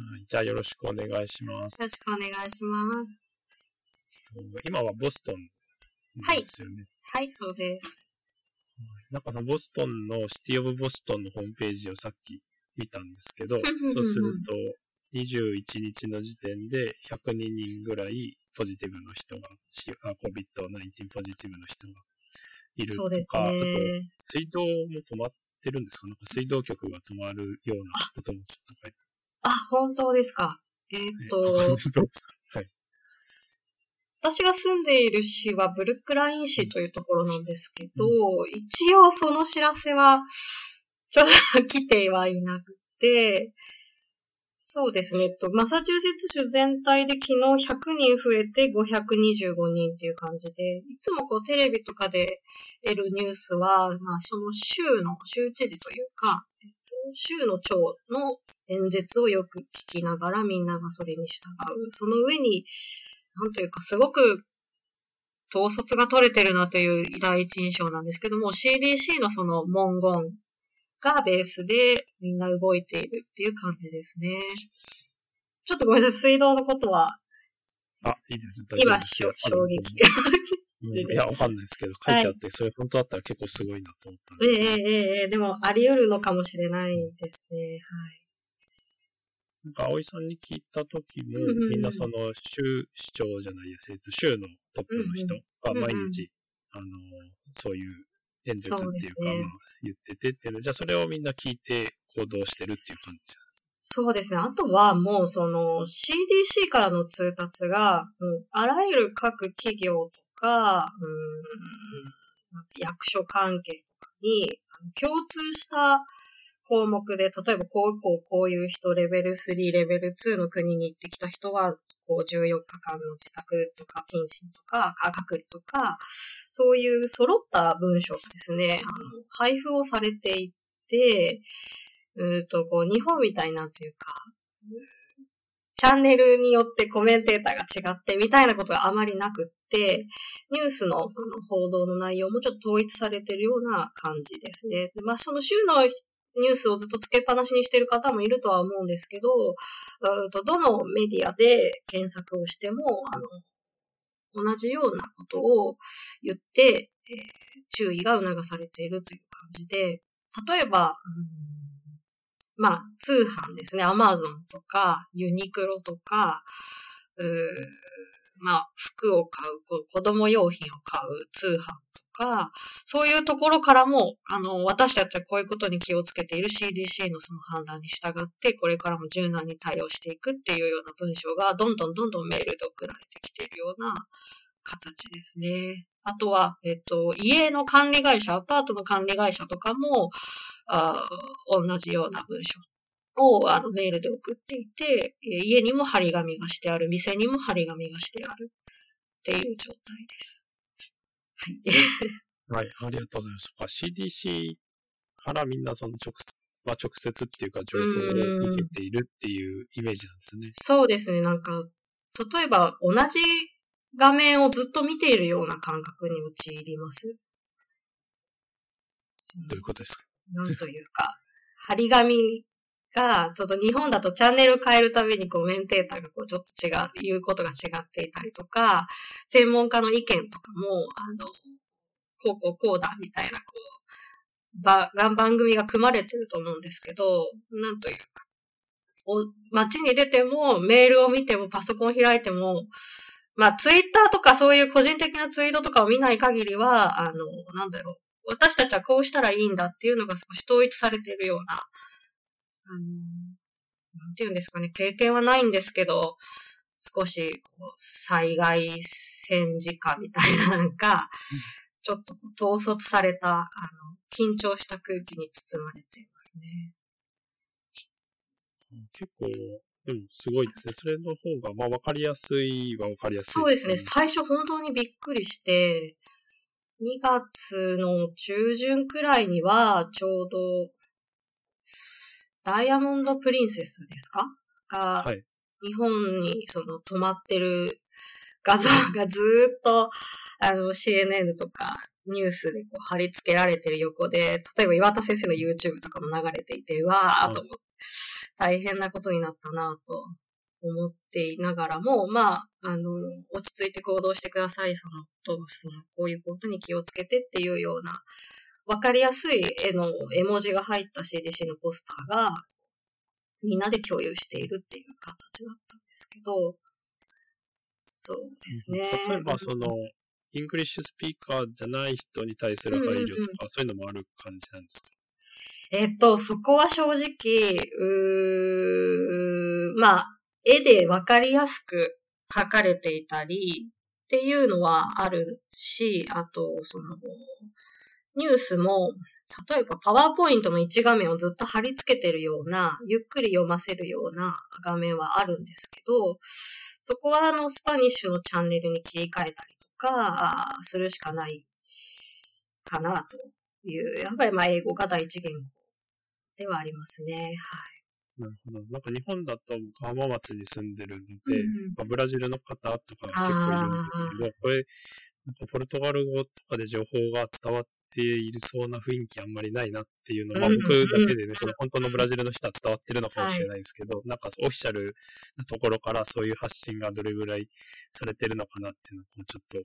はい、じゃあよろしくお願いします。よろしくお願いします。今はボストンですよね。はい、そうです。なんかあのボストンのシティオブボストンのホームページをさっき見たんですけどそうすると21日の時点で102人ぐらいポジティブの人が、しあ COVID-19 ポジティブの人がいるとか、あとね。水道も止まってるんですか？なんか水道局が止まるようなこともちょっと書いてあ、本当ですか。えーっあと、はい。私が住んでいる市はブルックライン市というところなんですけど、一応その知らせは、ちょっと来てはいなくて、そうですね、と、マサチューセッツ州全体で昨日100人増えて525人っていう感じで、いつもこうテレビとかで得るニュースは、まあその州の、州知事というか、えっと、州の長の演説をよく聞きながらみんながそれに従う。その上に、なんというか、すごく統率が取れてるなという第一印象なんですけども、CDC のその文言がベースでみんな動いているっていう感じですね。ちょっとごめんなさい、水道のことは、あ、いいです。大丈夫今、衝撃。うんいや、わかんないですけど、書いてあって、それ本当だったら結構すごいなと思ったんええですけど、ええええでもあり得るのかもしれないですね。なんか、葵さんに聞いた時もうんうんうん、みんなその、州市長じゃないや、えっと、州のトップの人が毎日、あの、そういう演説っていうか、そうね。まあ、言っててっていうの、じゃあそれをみんな聞いて行動してるっていう感じそうですね。あとはもうその CDC からの通達が、もうあらゆる各企業とか、うん、役所関係とかに共通した項目で、例えばこうこうこういう人、レベル3、レベル2の国に行ってきた人は、こう14日間の自宅とか謹慎とか、隔離とか、そういう揃った文章がですね、あの、配布をされていて、うーと、こう、日本みたいなというか、チャンネルによってコメンテーターが違ってみたいなことがあまりなくって、ニュースのその報道の内容もちょっと統一されてるような感じですね。でまあ、その週のニュースをずっとつけっぱなしにしてる方もいるとは思うんですけど、うーとどのメディアで検索をしても、あの、同じようなことを言って、えー注意が促されているという感じで、例えば、うんまあ、通販ですね。アマゾンとか、ユニクロとか、うまあ、服を買、う子供用品を買う通販とか、そういうところからも、あの、私たちはこういうことに気をつけている CDC のその判断に従って、これからも柔軟に対応していくっていうような文章が、どんどんどんどんメールで送られてきているような形ですね。あとは、えっと、家の管理会社、アパートの管理会社とかも、あー同じような文章をあのメールで送っていて、えー家にも張り紙がしてある、店にも張り紙がしてあるっていう状態です。はい。はい、ありがとうございます。CDC からみんなその直接、まあ、直接っていうか情報を受けているっていうイメージなんですね。そうですね、なんか、例えば同じ画面をずっと見ているような感覚に陥ります。どういうことですか？なんというか、張り紙が、ちょっと日本だとチャンネル変えるたびにコメンテーターがこうちょっと違う、言うことが違っていたりとか、専門家の意見とかも、あの、こうこうこうだ、みたいな、こう、ば、番組が組まれてると思うんですけど、なんというか、お街に出ても、メールを見ても、パソコン開いても、まあ、ツイッターとかそういう個人的なツイートとかを見ない限りは、あの、なんだろう、私たちはこうしたらいいんだっていうのが少し統一されているような、あの、なんていうんですかね、経験はないんですけど、少しこう災害戦時下みたいななんか、ちょっとこう統率された、あの、緊張した空気に包まれていますね。結構、でもすごいですね。それの方が、まあ、わかりやすいはわかりやすい。そうですね。最初本当にびっくりして、2月の中旬くらいには、ちょうど、ダイヤモンドプリンセスですか？が、はい。日本にその止まってる画像がずーっと、あの、CNN とかニュースでこう貼り付けられてる横で、例えば岩田先生の YouTube とかも流れていて、うわーと思って、大変なことになったなと思っていながらも、まあ、あの、落ち着いて行動してください。その、と、その、こういうことに気をつけてっていうような、わかりやすい絵の、絵文字が入った CDC のポスターが、みんなで共有しているっていう形だったんですけど、そうですね。例えば、その、 English speaker じゃない人に対する配慮とか、うんうんうん、そういうのもある感じなんですか？えっと、そこは正直、うーまあ、絵でわかりやすく書かれていたりっていうのはあるし、あと、その、ニュースも、例えばパワーポイントの1画面をずっと貼り付けてるような、ゆっくり読ませるような画面はあるんですけど、そこはあのスパニッシュのチャンネルに切り替えたりとか、するしかないかなという、やっぱりまあ英語が第一言語ではありますね。はい。なるほど。なんか日本だと浜松に住んでるので、うんまあ、ブラジルの方とか結構いるんですけど、これ、なんかポルトガル語とかで情報が伝わっているそうな雰囲気あんまりないなっていうのは、まあ、僕だけでね、その本当のブラジルの人は伝わってるのかもしれないですけど、はい、なんかオフィシャルなところからそういう発信がどれぐらいされてるのかなっていうのは、ちょっと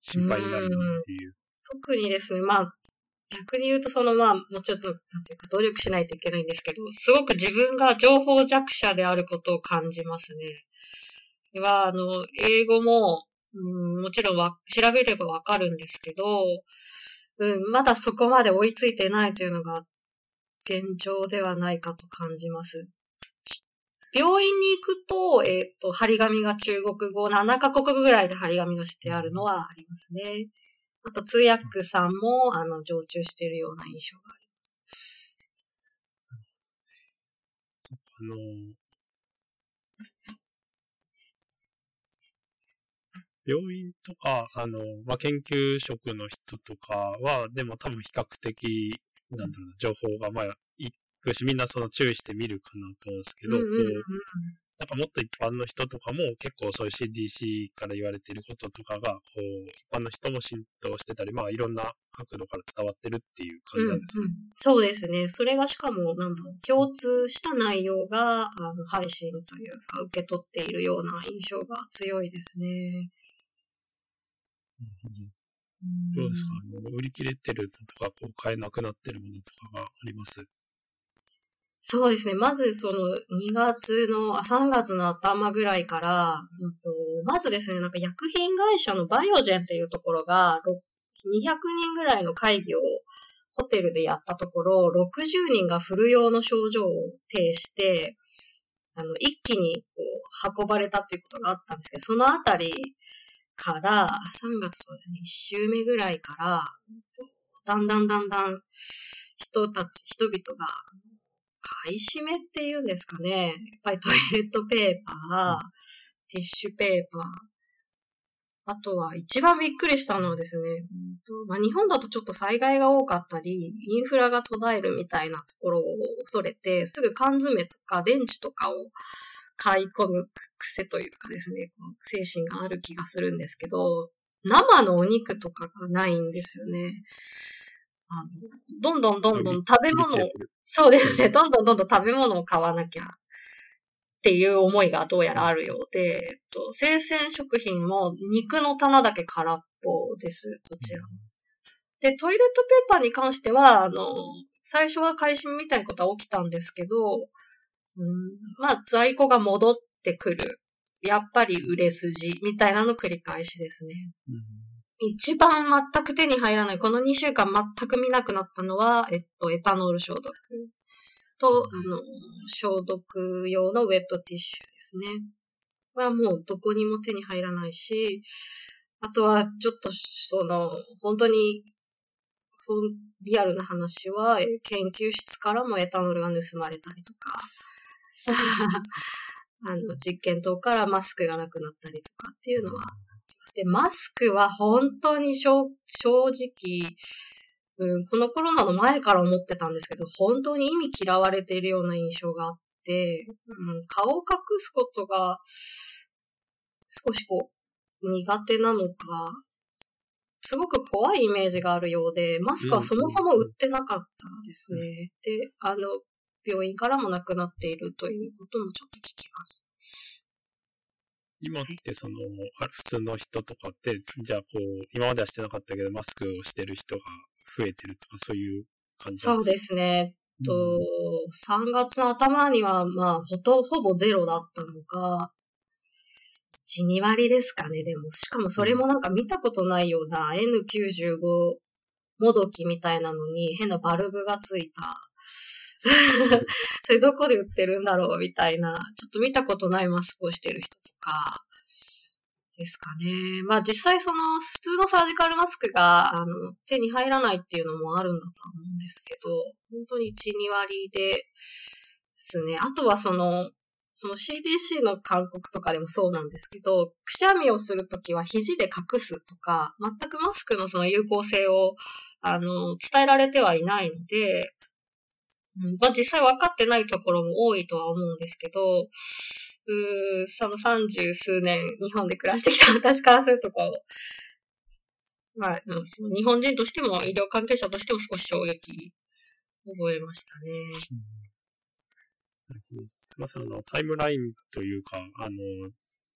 心配になるなっていう。特にですね、まあ、逆に言うと、そのまあ、もうちょっと、なんていうか、努力しないといけないんですけど、すごく自分が情報弱者であることを感じますね。は、あの、英語も、うん、もちろんわ、調べればわかるんですけど、うん、まだそこまで追いついてないというのが、現状ではないかと感じます。病院に行くと、えっ、ー、と、張り紙が中国語、7カ国ぐらいで張り紙がしてあるのはありますね。あと通訳さんも、あの、常駐しているような印象があります。あの病院とか、あの、まあ、研究職の人とかは、でも多分比較的、なんだろうな、情報が、まあ、いくし、みんなその注意して見るかなと思うんですけど、うんうんうん、なんかもっと一般の人とかも結構そういう CDC から言われていることとかが、こう、一般の人も浸透してたり、まあいろんな角度から伝わってるっていう感じなんですね、うんうん。そうですね。それがしかも、なんだろう、共通した内容が、あの、配信というか、受け取っているような印象が強いですね。なるほど。どうですか？あの売り切れてるのとか、こう、買えなくなってるものとかがあります？そうですね。まずその2月の、あ、3月の頭ぐらいから、うんと、まずですね、なんか薬品会社のバイオジェンっていうところが、200人ぐらいの会議をホテルでやったところ、60人がフル用の症状を呈して、あの、一気にこう運ばれたっていうことがあったんですけど、そのあたりから、3月の1週目ぐらいから、だんだんだんだん人たち、人々が買い占めっていうんですかね。やっぱりトイレットペーパー、ティッシュペーパー、あとは一番びっくりしたのはですね、まあ、日本だとちょっと災害が多かったり、インフラが途絶えるみたいなところを恐れて、すぐ缶詰とか電池とかを買い込む癖というかですね、精神がある気がするんですけど、生のお肉とかがないんですよね。あの、どんどんどんどん食べ物を、そうですね、どんどんどんどん食べ物を買わなきゃっていう思いがどうやらあるようで、えっと、生鮮食品も肉の棚だけ空っぽです、こちら。で、トイレットペーパーに関しては、あの、最初は買い占めみたいなことは起きたんですけど、うん、まあ、在庫が戻ってくる。やっぱり売れ筋みたいなの繰り返しですね。うん一番全く手に入らない、この2週間全く見なくなったのは、えっと、エタノール消毒。と、あの、消毒用のウェットティッシュですね。はもうどこにも手に入らないし、あとはちょっと、その、本当に、リアルな話は、研究室からもエタノールが盗まれたりとか、あの、実験棟からマスクがなくなったりとかっていうのはで、マスクは本当に正直、うん、このコロナの前から思ってたんですけど、本当に意味嫌われているような印象があって、うん、顔を隠すことが少しこう苦手なのか、すごく怖いイメージがあるようで、マスクはそもそも売ってなかったですね。で、あの、病院からも亡くなっているということもちょっと聞きます。今ってその、普通の人とかって、じゃあこう、今まではしてなかったけど、マスクをしてる人が増えてるとか、そういう感じですか？そうですね。と、うん、3月の頭には、まあ、ほと、ほぼゼロだったのが、1、2割ですかね、でも。しかもそれもなんか見たことないような N95 もどきみたいなのに変なバルブがついた。それどこで売ってるんだろうみたいな、ちょっと見たことないマスクをしてる人とか、ですかね。まあ実際その普通のサージカルマスクがあの手に入らないっていうのもあるんだと思うんですけど、本当に1、2割ですね。あとはその、その CDC の勧告とかでもそうなんですけど、くしゃみをするときは肘で隠すとか、全くマスクのその有効性を、あの、伝えられてはいないので、まあ実際分かってないところも多いとは思うんですけど、うその三十数年日本で暮らしてきた 私からするとこう、まあ、日本人としても医療関係者としても少し衝撃覚えましたね。うん、すみません、あの、タイムラインというか、あの、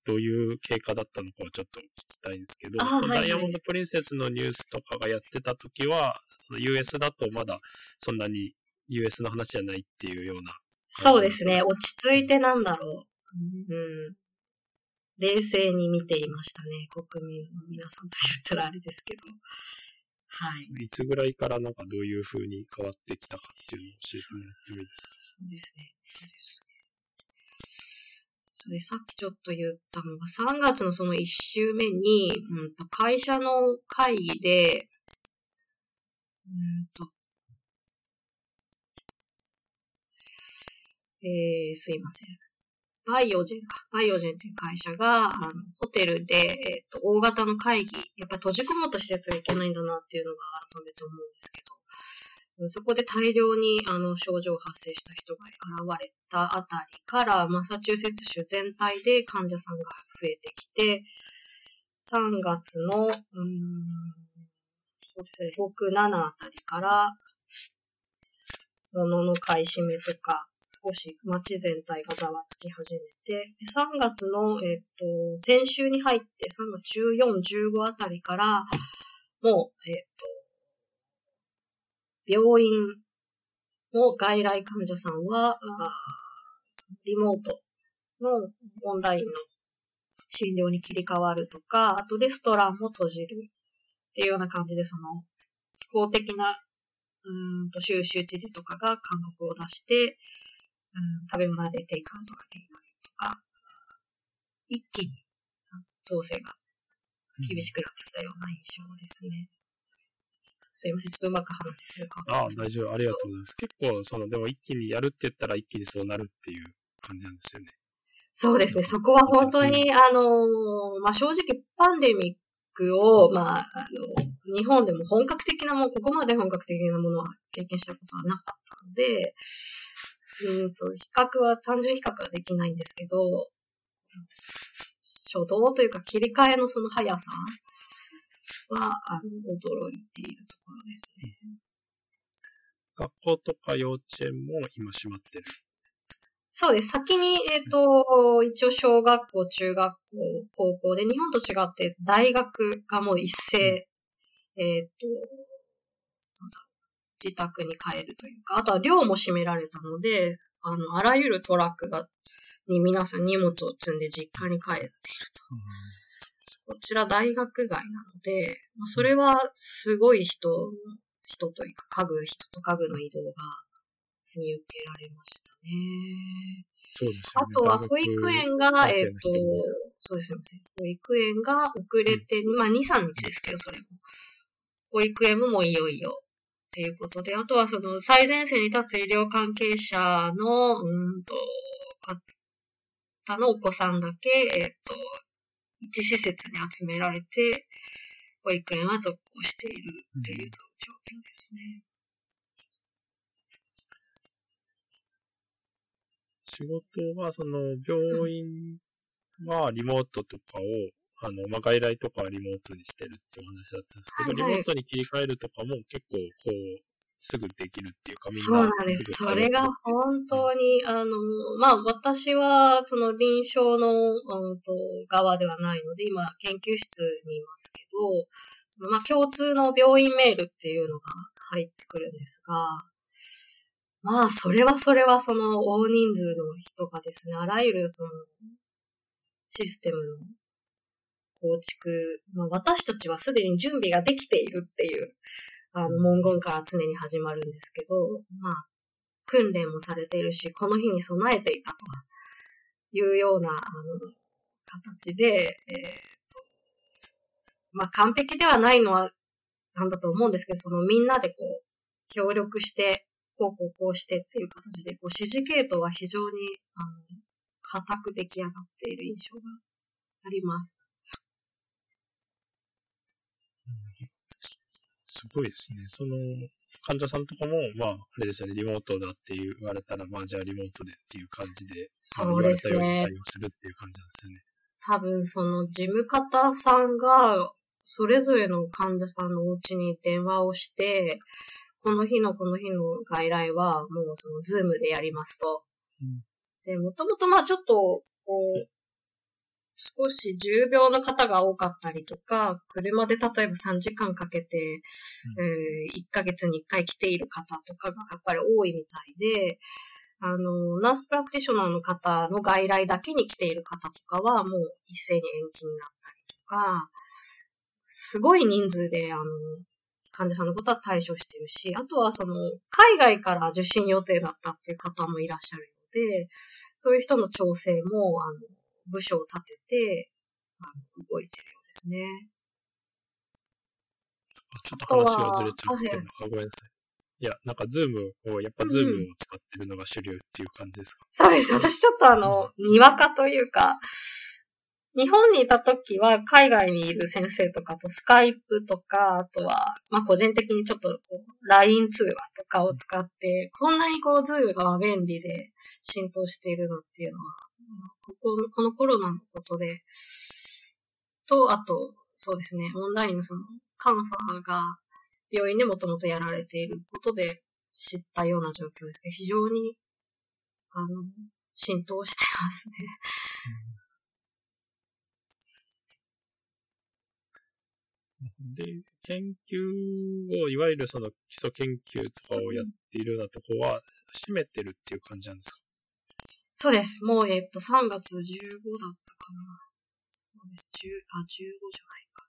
どういう経過だったのかをちょっと聞きたいんですけど、ダイヤモンド・プリンセスのニュースとかがやってた時は、US だとまだそんなに US の話じゃないっていうような。そうですね。落ち着いてなんだろう。うん。冷静に見ていましたね。国民の皆さんと言ったらあれですけど。はい。いつぐらいからなんかどういう風に変わってきたかっていうのを教えてもらってもいいですか？そうですね。それさっきちょっと言ったのが、3月のその1週目に、うん、と会社の会議で、うんと、えー、すいません。バイオジェンか。バイオジェンという会社が、あの、ホテルで、えっ、と、大型の会議、やっぱ閉じ込もうと施設がいけないんだなっていうのが改めて思うんですけど、そこで大量に、あの、症状発生した人が現れたあたりから、マサチューセッツ州全体で患者さんが増えてきて、3月の、うん、そうですね、6、7あたりから、物の買い占めとか、少し街全体がざわつき始めて、3月の、えっ、と、先週に入って、3月14、15あたりから、もう、えっ、と、病院の外来患者さんは、リモートのオンラインの診療に切り替わるとか、あとレストランも閉じるっていうような感じで、その、公的な、うんと、収集知事とかが勧告を出して、うん、食べ物でテイクアウトができないとか、一気に統制が厳しくなってきたような印象ですね。すいません、ちょっとうまく話せてるかああ、大丈夫。ありがとうございます。結構、その、でも一気にやるって言ったら一気にそうなるっていう感じなんですよね。そうですね。そこは本当に、あの、まあ、正直パンデミックを、まあ、あの、日本でも本格的なもの、ここまで本格的なものは経験したことはなかったので、うんと、比較は、単純比較はできないんですけど、初動というか切り替えのその速さは、あの、驚いているところですね。学校とか幼稚園も今閉まってるそうです。先に、えっ、ー、と、一応小学校、中学校、高校で、日本と違って大学がもう一斉、うん、えっ、と、自宅に帰るというか、あとは量も閉められたので、あの、あらゆるトラックが、に皆さん荷物を積んで実家に帰っていると。こちら大学街なので、まあ、それはすごい人、人というか家具、人と家具の移動が見受けられましたね。そうですね。あとは保育園が、えっ、ー、と、そうですね。保育園が遅れて、うん、まあ2、3日ですけど、それも。保育園ももういよいよっていうことで、あとはその最前線に立つ医療関係者の、うんと、方のお子さんだけ、えっ、と、一施設に集められて、保育園は続行しているという状況ですね。仕事は、その、病院はリモートとかをあの、まあ、外来とかリモートにしてるってお話だったんですけど、はいはい、リモートに切り替えるとかも結構、こう、すぐできるっていうか、みんな。そうなんです。それが本当に、あの、まあ、私は、その臨床の、うんと、側ではないので、今、研究室にいますけど、まあ、共通の病院メールっていうのが入ってくるんですが、まあ、それはそれはその大人数の人がですね、あらゆるその、システムの構築、まあ、私たちはすでに準備ができているっていう、あの、文言から常に始まるんですけど、まあ、訓練もされているし、この日に備えていたというような、あの、形で、えー、と、まあ、完璧ではないのは、なんだと思うんですけど、そのみんなでこう、協力して、こうこうこうしてっていう形で、こう、指示系統は非常に、あの、固く出来上がっている印象があります。すごいですね。その、患者さんとかも、まあ、あれですよね、リモートだって言われたら、まあ、じゃあリモートでっていう感じで、そうですね。対応するっていう感じなんですよね。多分、その、事務方さんが、それぞれの患者さんのお家に電話をして、この日のこの日の外来は、もうその、ズームでやりますと。うん、で、もともとまあちょっと、こう、少し重病の方が多かったりとか、車で例えば3時間かけて、うん、えー、1ヶ月に1回来ている方とかがやっぱり多いみたいで、あの、ナースプラクティショナーの方の外来だけに来ている方とかはもう一斉に延期になったりとか、すごい人数で、あの、患者さんのことは対処してるし、あとはその、海外から受診予定だったっていう方もいらっしゃるので、そういう人の調整も、あの、部署を立てて、あの、動いてるようですね。ちょっと話がずれちゃうんですけど、あごめんなさい。いや、なんかズームを、やっぱズームを使ってるのが主流っていう感じですか、うん、そうです。私ちょっとあの、にわかというか、日本にいた時は海外にいる先生とかとスカイプとか、あとは、まあ個人的にちょっとこう LINE 通話とかを使って、こんなにこうズームが便利で浸透しているのっていうのは、ここ、このコロナのことで、と、あと、そうですね、オンラインのその、カンファーが病院でもともとやられていることで知ったような状況ですけど、非常に、あの、浸透してますね。で、研究を、いわゆるその基礎研究とかをやっているようなとこは、占めてるっていう感じなんですか？そうです。もう、えっと、3月15だったかな。そうです。10、あ、15じゃないか。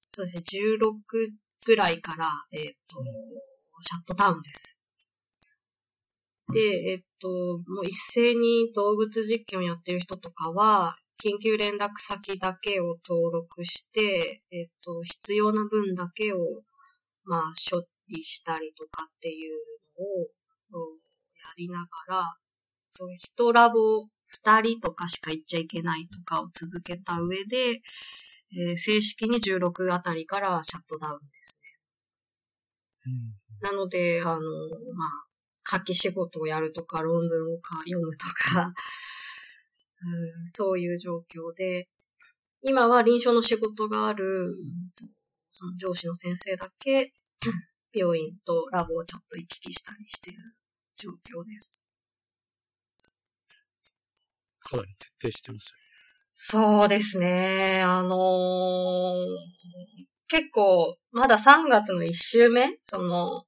そうですね。16ぐらいから、えっと、シャットダウンです。で、えっと、もう一斉に動物実験をやってる人とかは、緊急連絡先だけを登録して、えっと、必要な分だけを、まあ、処理したりとかっていうのを、りながら、一ラボ二人とかしか行っちゃいけないとかを続けた上で、えー、正式に16あたりからシャットダウンですね。うん、なので、あの、まあ、書き仕事をやるとか、論文を読むとか うん、そういう状況で、今は臨床の仕事がある、その上司の先生だけ、病院とラボをちょっと行き来したりしてる状況です。かなり徹底してますよね。そうですね。あのー、結構、まだ3月の1週目？その、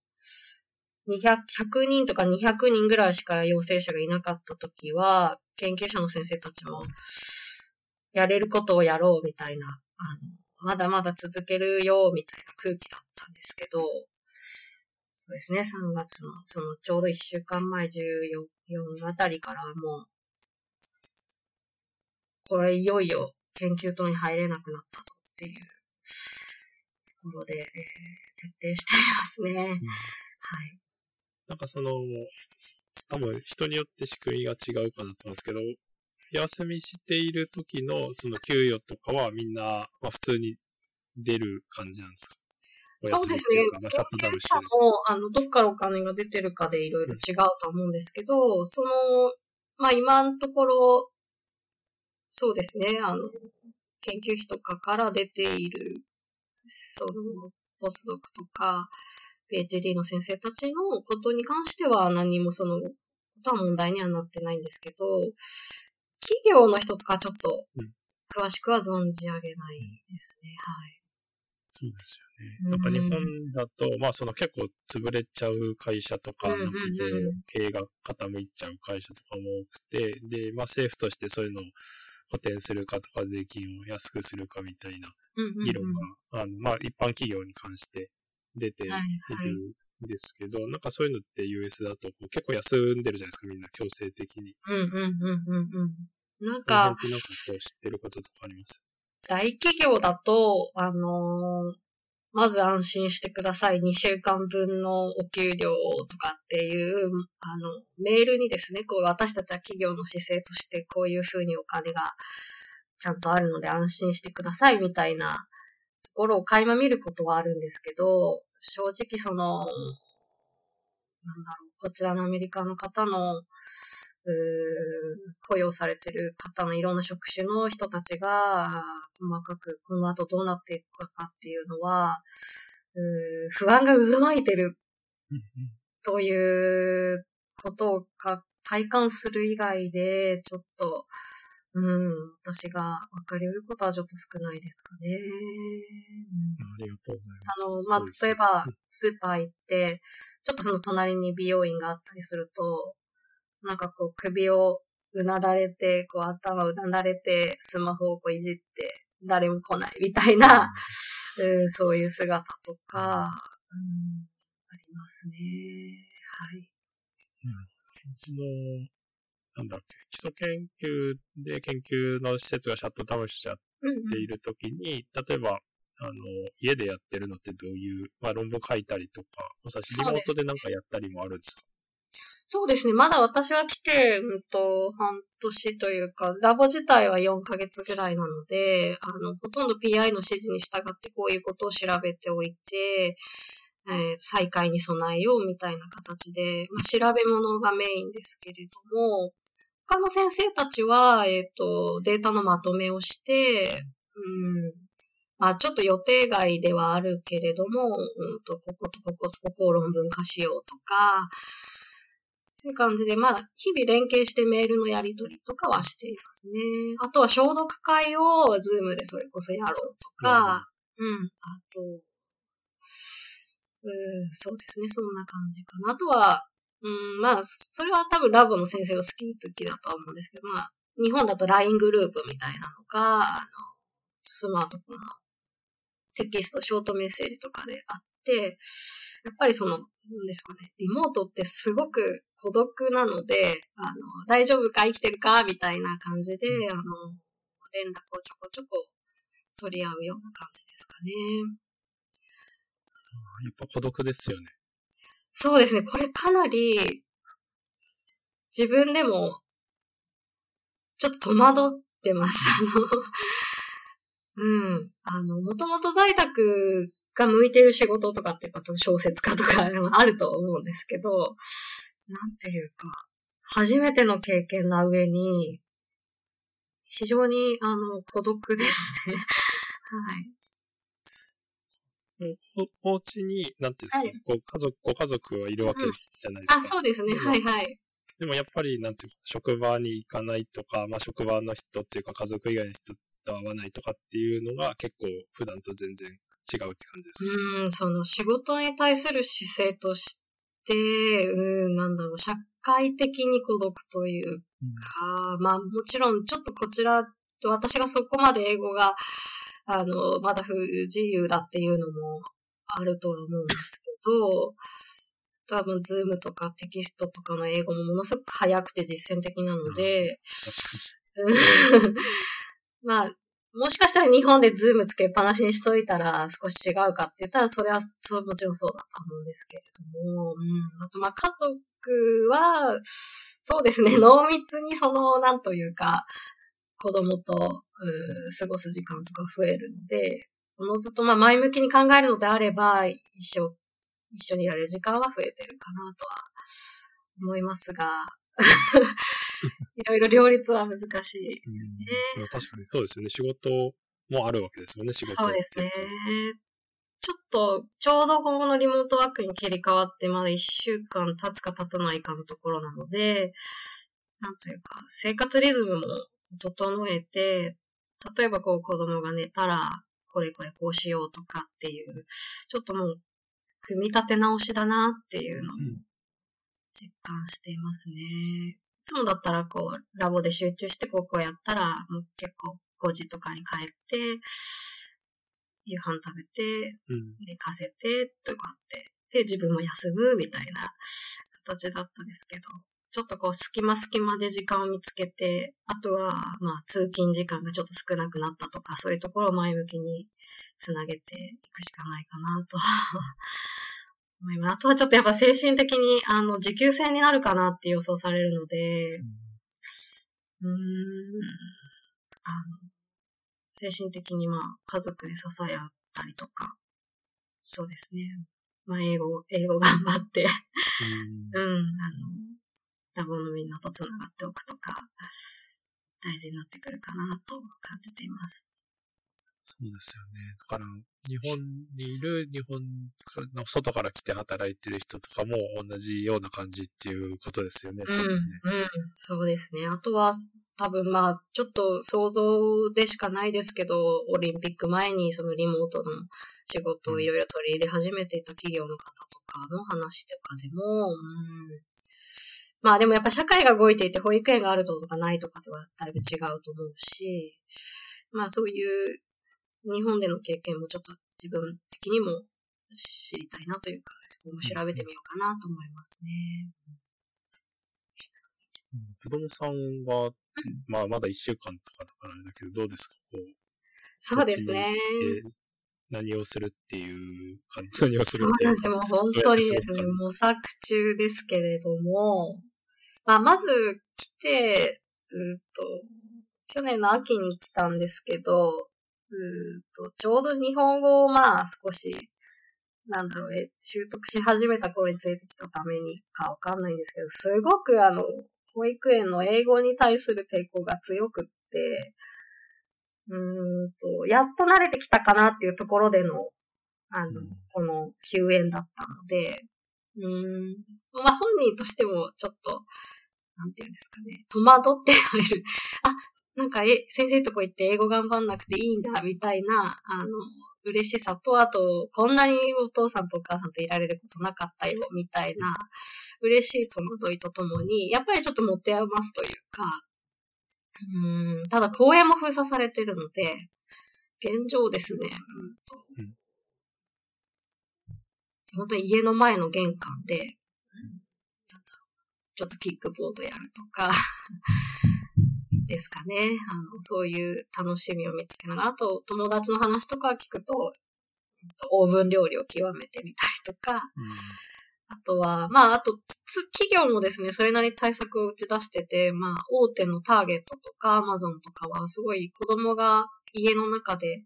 200、100人とか200人ぐらいしか陽性者がいなかった時は、研究者の先生たちも、やれることをやろうみたいな、あの、まだまだ続けるよみたいな空気だったんですけど、そうですね、3月の、そのちょうど1週間前14あたりからもう、これいよいよ研究棟に入れなくなったぞっていうところで、えー、徹底していますね。うん、はい。なんかその、多分人によって仕組みが違うかなと思うんですけど、休みしている時のその給与とかはみんな、まあ、普通に出る感じなんですか？そうですね。研究者も、あの、どっからお金が出てるかでいろいろ違うと思うんですけど、うん、その、まあ今のところ、そうですね、あの、研究費とかから出ている、その、ポスドクとか、PhD の先生たちのことに関しては何もその、ことは問題にはなってないんですけど、企業の人とかちょっと、詳しくは存じ上げないですね。はい。そうですよね。なんか日本だと、まあその結構潰れちゃう会社とか、なんかこう、経営が傾いちゃう会社とかも多くて、で、まあ政府としてそういうのを補填するかとか税金を安くするかみたいな議論が、あの、まあ一般企業に関して出ているんですけど、なんかそういうのって US だとこう結構休んでるじゃないですか、みんな強制的に。うんうんうんうんうん。なんか、なんかこう知ってることとかあります？大企業だと、あのー、まず安心してください。2週間分のお給料とかっていう、あの、メールにですね、こう私たちは企業の姿勢としてこういうふうにお金がちゃんとあるので安心してくださいみたいなところを垣間見ることはあるんですけど、正直その、なんだろう、こちらのアメリカの方の、雇用されてる方のいろんな職種の人たちが、細かくこの後どうなっていくかっていうのは、不安が渦巻いてるということを体感する以外で、ちょっと、うん、私が分かり得ることはちょっと少ないですかね。ありがとうございます。あの、まあ、例えば、スーパー行って、ちょっとその隣に美容院があったりすると、なんかこう首をうなだれて、こう頭をうなだれて、スマホをこういじって、誰も来ないみたいな、うん、そういう姿とか、うん、ありますね。はい。うん、その、なんだっけ、基礎研究で研究の施設がシャットダウンしちゃっているときに、うんうん、例えば、あの、家でやってるのってどういう、まあ論文書いたりとか、もしリモートでなんかやったりもあるんですか？そうですね。まだ私は来て、うんと、半年というか、ラボ自体は4ヶ月ぐらいなので、あの、ほとんど PI の指示に従ってこういうことを調べておいて、えー、再開に備えようみたいな形で、まあ、調べ物がメインですけれども、他の先生たちは、えっ、ー、と、データのまとめをして、うん、まあちょっと予定外ではあるけれども、うんと、こことこことここを論文化しようとか、いう感じで、まあ、日々連携してメールのやり取りとかはしていますね。あとは消毒会をズームでそれこそやろうとか、うん、あと、うん、そうですね、そんな感じかな。あとは、うん、まあ、それは多分ラボの先生が好き好きだとは思うんですけど、まあ、日本だと LINE グループみたいなのが、あの、スマートフォンのテキスト、ショートメッセージとかであって、やっぱりその、なんですかね、リモートってすごく孤独なので、あの、大丈夫か生きてるかみたいな感じで、あの、連絡をちょこちょこ取り合うような感じですかね。やっぱ孤独ですよね。そうですね。これかなり、自分でも、ちょっと戸惑ってます。あの、うん。あの、もともと在宅が向いてる仕事とかっていうか、小説家とか あると思うんですけど、なんていうか、初めての経験な上に、非常に、あの、孤独ですね。はい。お、お家に、なんていうんですか、はい、ご家族、ご家族はいるわけじゃないですか。うん、あ、そうですね。はいはい。でもやっぱり、なんていうか、職場に行かないとか、まあ職場の人っていうか家族以外の人と会わないとかっていうのが結構普段と全然違うって感じですか、うん、その仕事に対する姿勢として、うん、なんだろう、社会的に孤独というか、うん、まあもちろんちょっとこちらと私がそこまで英語が、あの、まだ不自由だっていうのもあるとは思うんですけど、多分、ズームとかテキストとかの英語もものすごく早くて実践的なので、うん、まあ、もしかしたら日本でズームつけっぱなしにしといたら少し違うかって言ったら、それはそうもちろんそうだと思うんですけれども、うん。あと、まあ、家族は、そうですね、濃密にその、なんというか、子供と、う過ごす時間とか増えるので、おのずとまあ前向きに考えるのであれば、一緒、一緒にいられる時間は増えてるかなとは思いますが、いろいろ両立は難しいですね。うん、確かにそうですよね。仕事もあるわけですよね、仕事そうですね。ちょっと、ちょうど今後のリモートワークに切り替わって、まだ一週間経つか経たないかのところなので、なんというか、生活リズムも整えて、例えばこう子供が寝たら、これこれこうしようとかっていう、ちょっともう、組み立て直しだなっていうのを実感していますね。いつもだったらこう、ラボで集中してここやったら、もう結構5時とかに帰って、夕飯食べて、寝かせて、とかって、で、自分も休むみたいな形だったですけど、ちょっとこう、隙間隙間で時間を見つけて、あとは、まあ、通勤時間がちょっと少なくなったとか、そういうところを前向きにつなげていくしかないかなと。あとはちょっとやっぱ精神的に、あの、持久戦になるかなって予想されるので、うーん、あの、精神的にまあ、家族で支え合ったりとか、そうですね。まあ、英語、英語頑張って。うん、あの、ラボのみんなと繋がっておくとか、大事になってくるかなと感じています。そうですよね。だから、日本にいる、日本の外から来て働いてる人とかも同じような感じっていうことですよね。うん、ねうん、そうですね。あとは、多分まあ、ちょっと想像でしかないですけど、オリンピック前にそのリモートの仕事をいろいろ取り入れ始めていた企業の方とかの話とかでも、うん、まあでもやっぱ社会が動いていて保育園があるとかないとかではだいぶ違うと思うし、まあそういう日本での経験もちょっと自分的にも知りたいなというか、今後調べてみようかなと思いますね。子供さんは、まあまだ一週間とかだからだけど、どうですか？こう。そうですね。何をするっていう感じ、何をするっていうそうなんで本当にですね、模索中ですけれども、まあ、まず来て、うんと、去年の秋に来たんですけど、うんと、ちょうど日本語をまあ少し、なんだろう、え、習得し始めた頃に連れてきたためにかわかんないんですけど、すごくあの、保育園の英語に対する抵抗が強くって、うんと、やっと慣れてきたかなっていうところでの、あの、この休園だったので、うん、まあ本人としてもちょっと、なんていうんですかね、戸惑って言われる。あ、なんか、え、先生とこ行って英語頑張んなくていいんだ、みたいな、あの、嬉しさと、あと、こんなにお父さんとお母さんといられることなかったよ、みたいな、嬉しい戸惑いとともに、やっぱりちょっと持て余すというか、うん、ただ公園も封鎖されてるので、現状ですね、うん、本当に家の前の玄関で、ちょっとキックボードやるとかですかね。あの、そういう楽しみを見つけながら、あと。友達の話とか聞くと、オーブン料理を極めてみたりとか、うん、あとは、まあ、あと、企業もですね、それなりに対策を打ち出してて、まあ、大手のターゲットとかアマゾンとかは、すごい子供が家の中で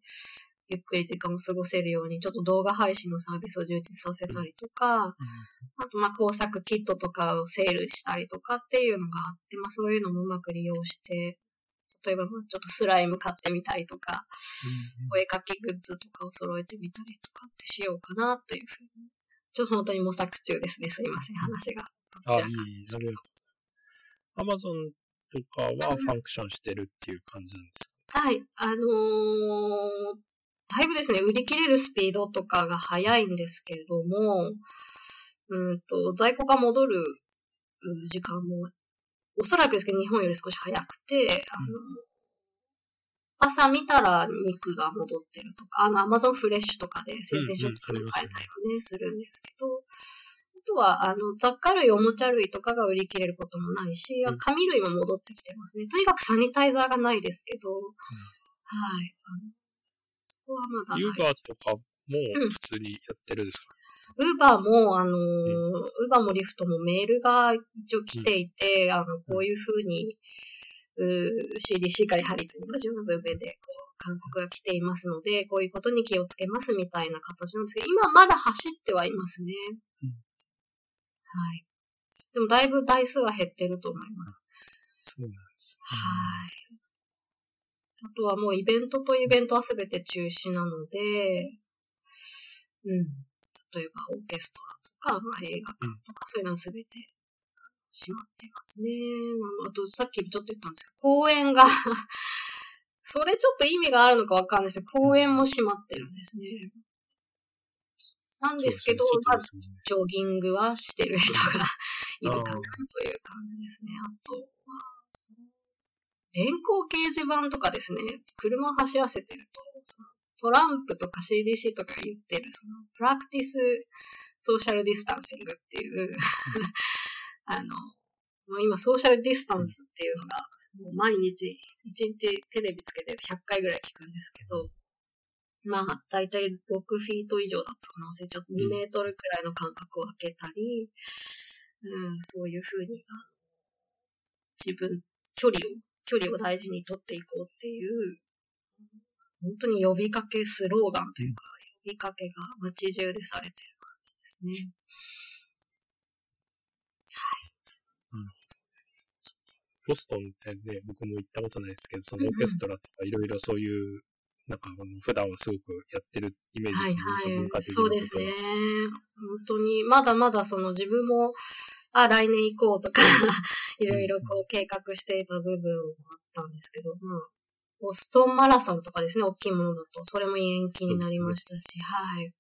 ゆっくり時間を過ごせるように、ちょっと動画配信のサービスを充実させたりとか、うん、あと、まあ、工作キットとかをセールしたりとかっていうのがあって、まあ、そういうのもうまく利用して、例えば、まあ、ちょっとスライム買ってみたりとか、うん、お絵かきグッズとかを揃えてみたりとかってしようかなというふうに。ちょっと本当に模索中ですね。すいません、話が。あ、いい、なるほど。アマゾンとかはファンクションしてるっていう感じなんですか、はい。あのー、だいぶですね、売り切れるスピードとかが速いんですけれども、うんと、在庫が戻る時間も、おそらくですけど日本より少し早くて、あの、朝見たら肉が戻ってるとか、あの、アマゾンフレッシュとかで生鮮食品を買えたりもね、するんですけど、あとは、あの、雑貨類、おもちゃ類とかが売り切れることもないし、紙類も戻ってきてますね。とにかくサニタイザーがないですけど、うん、はい。あのこはまだユーバーとかも普通にやってるんですか、ウーバーも、あの、ウーバーもリフトもメールが一応来ていて、うん、あの、こういうふうに、CDC からハリと同じような文面で、こう、勧告が来ていますので、こういうことに気をつけますみたいな形なんですけど、今まだ走ってはいますね。うん、はい。でも、だいぶ台数は減ってると思います。そうなんです、ね、はい。あとはもうイベントとイベントはすべて中止なので、うん。例えばオーケストラとか、まあ、映画館とか、そういうのは全て閉まってますね。あと、さっきちょっと言ったんですけど、公園が それちょっと意味があるのかわかんないですけど、公園も閉まってるんですね。なんですけど、ねまあ、ジョギングはしてる人がいるかなという感じですね。あとは、電光掲示板とかですね、車を走らせてると、トランプとか CDC とか言ってる、その、 practice social distancing っていう あの、もう今ソーシャルディスタンスっていうのが、もう毎日、一日テレビつけて100回ぐらい聞くんですけど、まあ、だいたい6フィート以上だったかな。忘れちゃっと2メートルくらいの間隔を空けたり、うん、そういうふうに、自分、距離を、距離を大事にとっていこうっていう、本当に呼びかけ、スローガンというか、呼びかけが街中でされてる感じですね。はい。ボストンってね、僕も行ったことないですけど、そのオーケストラとかいろいろそういうなんかあの普段はすごくやってるイメージですね。はいはい、そうですね。本当に、まだまだその自分も、あ、来年行こうとか いろいろこう計画していた部分もあったんですけど、まあ、ボストンマラソンとかですね、大きいものだと、それも延期になりましたし、はい。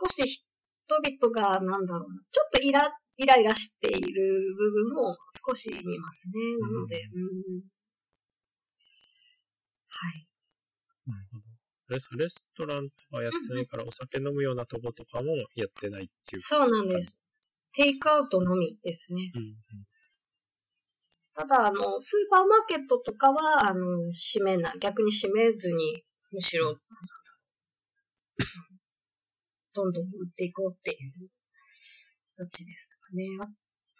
少し人々が、なんだろうな、ちょっとイラ、イライラしている部分も少し見ますね。なので、うん、うんはい。なるほど。レスレストランとかやってないから、お酒飲むようなとことかもやってないっていう。そうなんです。テイクアウトのみですね。うんうん、ただ、あの、スーパーマーケットとかは、あの、閉めない。逆に閉めずに、むしろ、どんどん売っていこうっていう形ですかね。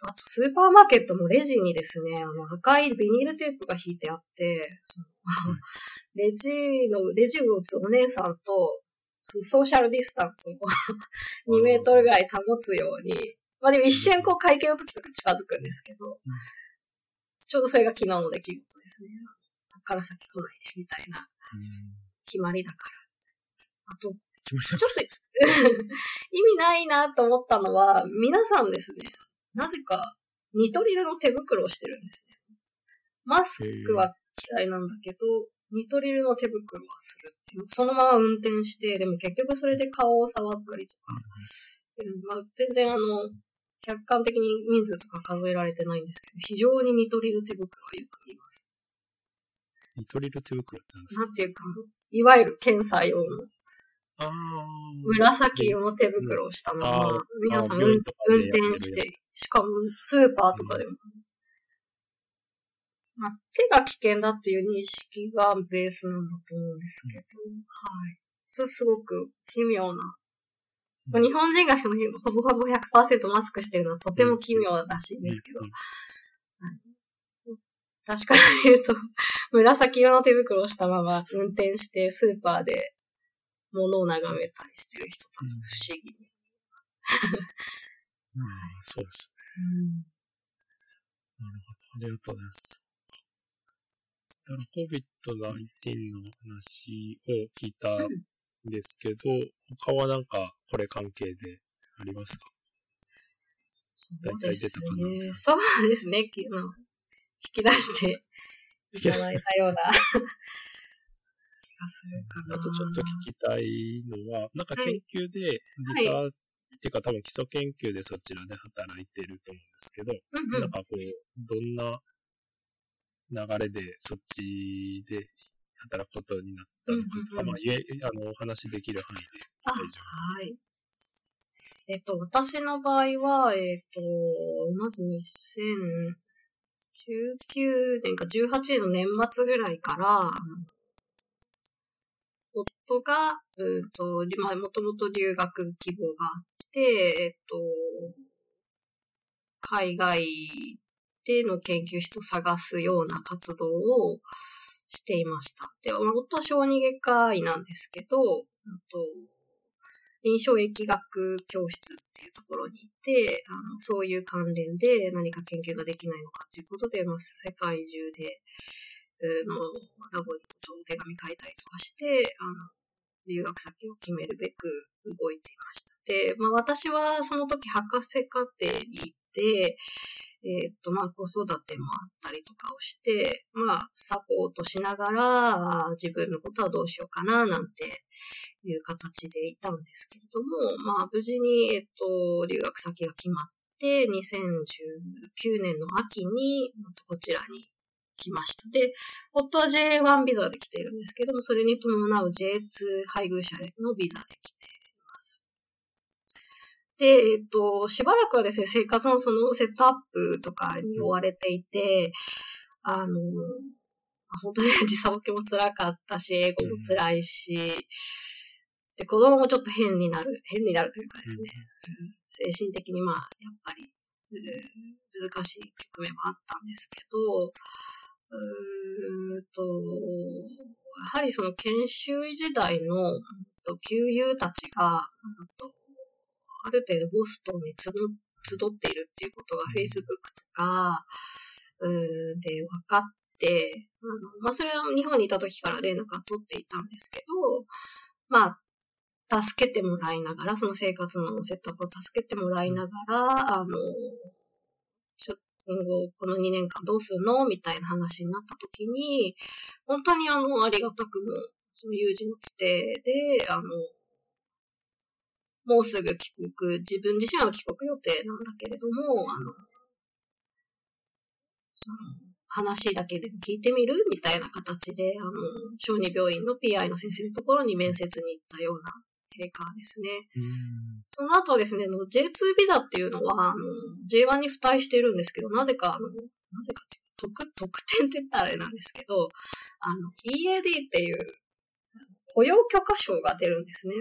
あと、スーパーマーケットのレジにですね、あの、赤いビニールテープが引いてあって、その レジの、レジを打つお姉さんと、ソーシャルディスタンスを 2メートルぐらい保つように、まあでも一瞬こう会計の時とか近づくんですけど、ちょうどそれが昨日の出来事ですね。こっから先来ないで、みたいな決まりだから。あと、ちょっと 意味ないなと思ったのは、皆さんですね、なぜかニトリルの手袋をしてるんですね。マスクは嫌いなんだけど、ニトリルの手袋はするっていう。そのまま運転して、でも結局それで顔を触ったりとか。うん、まあ、全然あの、客観的に人数とか数えられてないんですけど、非常にニトリル手袋はよく見ます。ニトリル手袋って何ですか？なんていうか、いわゆる検査用の。あ紫色の手袋をしたまま、皆さん運転して、しかもスーパーとかでもまあ、手が危険だっていう認識がベースなんだと思うんですけど、うん、はい。それすごく奇妙な。まあ、日本人がそのほぼほぼ100%マスクしてるのはとても奇妙らしいんですけど、確かに言うと、紫色の手袋をしたまま運転してスーパーで物を眺めたりしてる人たち不思議。うん、そうですね。うん、なるほど。ありがとうございます。たら COVID-19 の話を聞いたんですけど、他はなんかこれ関係でありますか？大体出たかなそうですね。引き出していただいたような。気がするかな。あとちょっと聞きたいのは、なんか研究で、リサー、はい、っていうか多分基礎研究でそちらで働いてると思うんですけど、うんうん、なんかこう、どんな流れでそっちで働くことになったのかとか、まあ、あの、お話できる範囲で大丈夫。はい。えっと、私の場合は、えっと、まず2019年か18年の年末ぐらいから、夫が、うんと、まあ、もともと留学希望があって、えっと、海外での研究室を探すような活動をしていました。で、夫は小児外科医なんですけど、と臨床疫学教室っていうところにいて、あのそういう関連で何か研究ができないのかということで、まあ、世界中で、のラボにお手紙書いたりとかして、あの留学先を決めるべく動いていました。で、まあ私はその時博士課程に行って、えっ、と、まあ子育てもあったりとかをして、まあサポートしながら自分のことはどうしようかななんていう形でいたんですけれども、まあ無事に、えっ、と、留学先が決まって、2019年の秋にこちらに来ました。で、夫は J1 ビザで来ているんですけども、それに伴う J2 配偶者のビザで来て。で、えっと、しばらくはですね、生活のそのセットアップとかに追われていて、あの、本当に時差ボケも辛かったし、英語も辛いし、で、子供もちょっと変になる、変になるというかですね、うん、精神的にまあ、やっぱり、難しい局面もあったんですけど、うーと、やはりその研修医時代の旧友たちが、ある程度ボストンに集っているっていうことが Facebook とか、で分かって、あのまあ、それは日本にいた時から連絡は取っていたんですけど、まあ、助けてもらいながら、その生活のセットアップを助けてもらいながら、あの、ちょっ今後この2年間どうするのみたいな話になった時に、本当にあの、ありがたくも、その友人のつてで、あの、もうすぐ帰国、自分自身は帰国予定なんだけれども、あの、その、話だけでも聞いてみるみたいな形で、あの、小児病院の PI の先生のところに面接に行ったような陛下ですね。その後ですね、J2 ビザっていうのは、あの J1 に付帯しているんですけど、なぜか、あの、なぜかって特、特典って言ったらあれなんですけど、あの、EAD っていう雇用許可証が出るんですね。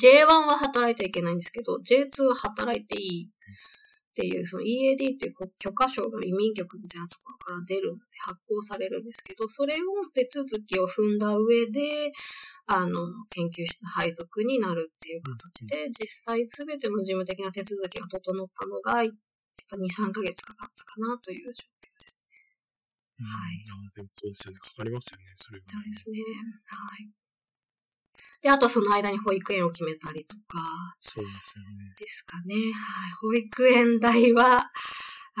J1 は働いてはいけないんですけど、J2 は働いていいっていう、その EAD っていう許可証が移民局みたいなところから出るので発行されるんですけど、それを手続きを踏んだ上で、あの、研究室配属になるっていう形で、実際すべての事務的な手続きが整ったのが、やっぱ2、3ヶ月かかったかなという状況です。はい。あでもそうですよね。かかりますよね、それは、そうですね。はい。で、あとその間に保育園を決めたりとか。そうですよね。ですかね。はい。保育園代は、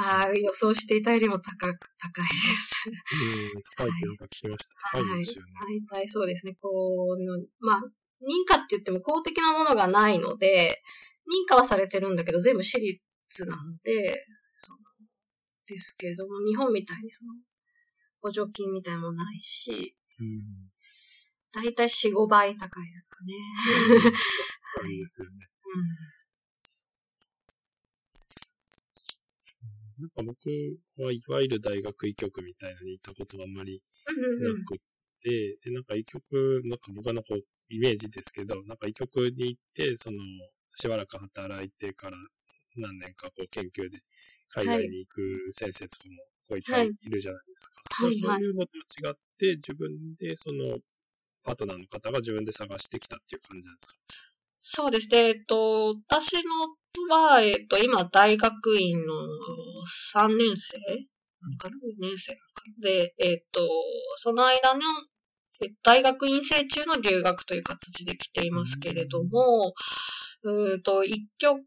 あ予想していたよりも高く、高いです。うん、高いっていうのが聞きました。はい、高いですよね。はい、大体そうですね。こう、まあ、認可って言っても公的なものがないので、認可はされてるんだけど、全部私立なので、そうですけれども、日本みたいにその、補助金みたいもないし、うん、大体4、5倍高いですかね。高いですよね。うんなんか僕はいわゆる大学医局みたいなのに行ったことはあんまりなくて、で、なんか医局、なんか僕はなんかイメージですけど、なんか医局に行って、その、しばらく働いてから何年かこう研究で海外に行く先生とかもこういっぱいいるじゃないですか。はい、そういうのと違って、自分でその、パートナーの方が自分で探してきたっていう感じなんですか？そうですね。えっと、私のは、えっと、今、大学院の3年生かな ?2 年生で、えっと、その間の、大学院生中の留学という形で来ていますけれども、うんと、一曲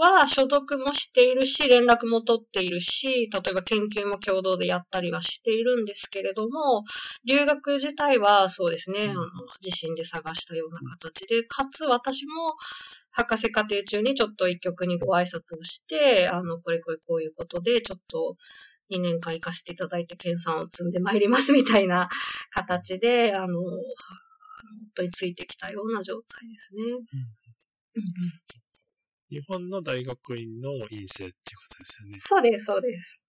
は所属もしているし、連絡も取っているし、例えば研究も共同でやったりはしているんですけれども、留学自体はそうですね、あの、自身で探したような形で、かつ私も、博士課程中にちょっと一曲にご挨拶をして、あの、これこれこういうことで、ちょっと2年間行かせていただいて、研鑽を積んでまいりますみたいな形で、あの、本当についてきたような状態ですね。うん、日本の大学院の院生っていうことですよね。そうです、そうです。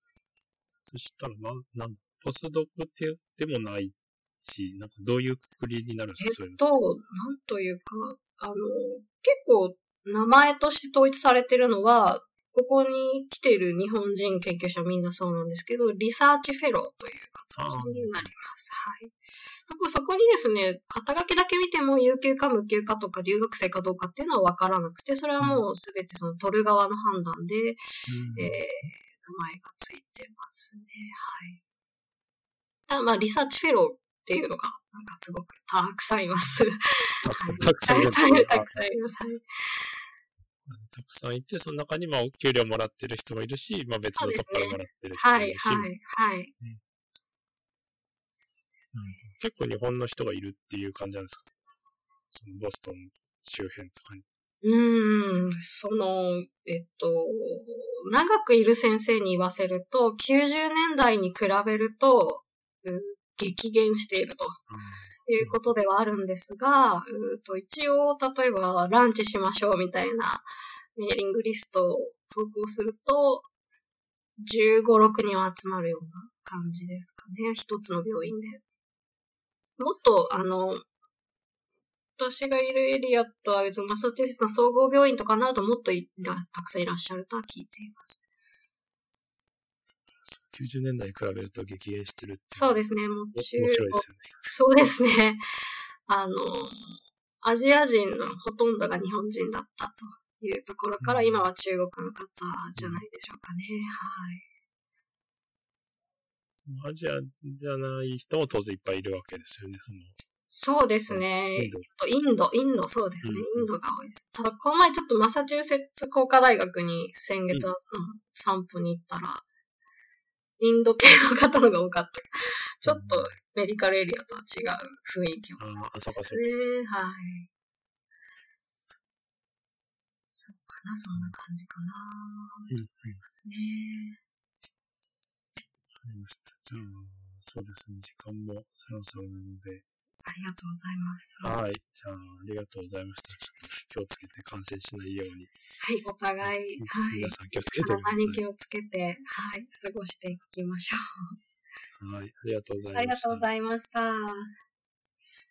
そしたら、な、なん、ポスドクってでもないし、なんかどういうくくりになるんですか、えっと、なんというか、あの、結構名前として統一されてるのは、ここに来ている日本人研究者みんなそうなんですけど、リサーチフェローという形になります。はい。そこにですね、肩書きだけ見ても有給か無給かとか留学生かどうかっていうのはわからなくて、それはもうすべてその取る側の判断で、うん、えー、名前がついてますね。はい。ただまあ、リサーチフェローっっていうのが、なんかすごくたくさんいます。たくさん、たくさんいます、ね。たくさんいます。はい。たくさんいて、その中にまあお給料もらってる人もいるし、まあ別のところからもらってる人もいるし。ね、はい、はい、はい。うん結構日本の人がいるっていう感じなんですか？そのボストン周辺とかに。うん、その、えっと、長くいる先生に言わせると、90年代に比べると、うん、激減していると。いうことではあるんですが、一応、例えばランチしましょうみたいなメーリングリストを投稿すると、15、6人は集まるような感じですかね。一つの病院で。もっと、あの、私がいるエリアとは別にマサチューセッツの総合病院とかなるともっといらたくさんいらっしゃるとは聞いています。90年代に比べると激減してるってそうですね、もう中面白いですよね。そうですね。あの、アジア人のほとんどが日本人だったというところから、今は中国の方じゃないでしょうかね。はい。アジアじゃない人も当然いっぱいいるわけですよね。そのそうですね。インド、インド、インドそうですね、うん。インドが多いです。ただ、この前ちょっとマサチューセッツ工科大学に先月の散歩に行ったら、インド系の方のが多かった。ちょっとメディカルエリアとは違う雰囲気を、ね。ああ、そうかそうか。ね、はい。そうかな、そんな感じかな。うん、うん。ね。りました。じゃあ、そうですね。時間もそろそろなので、ありがとうございます。はい。じゃあ、ありがとうございました。ちょっと気をつけて感染しないように。はい、お互い、はい。皆さん気をつけてください。体に気をつけて、はい、過ごしていきましょう。はい、ありがとうございました。ありがとうございました。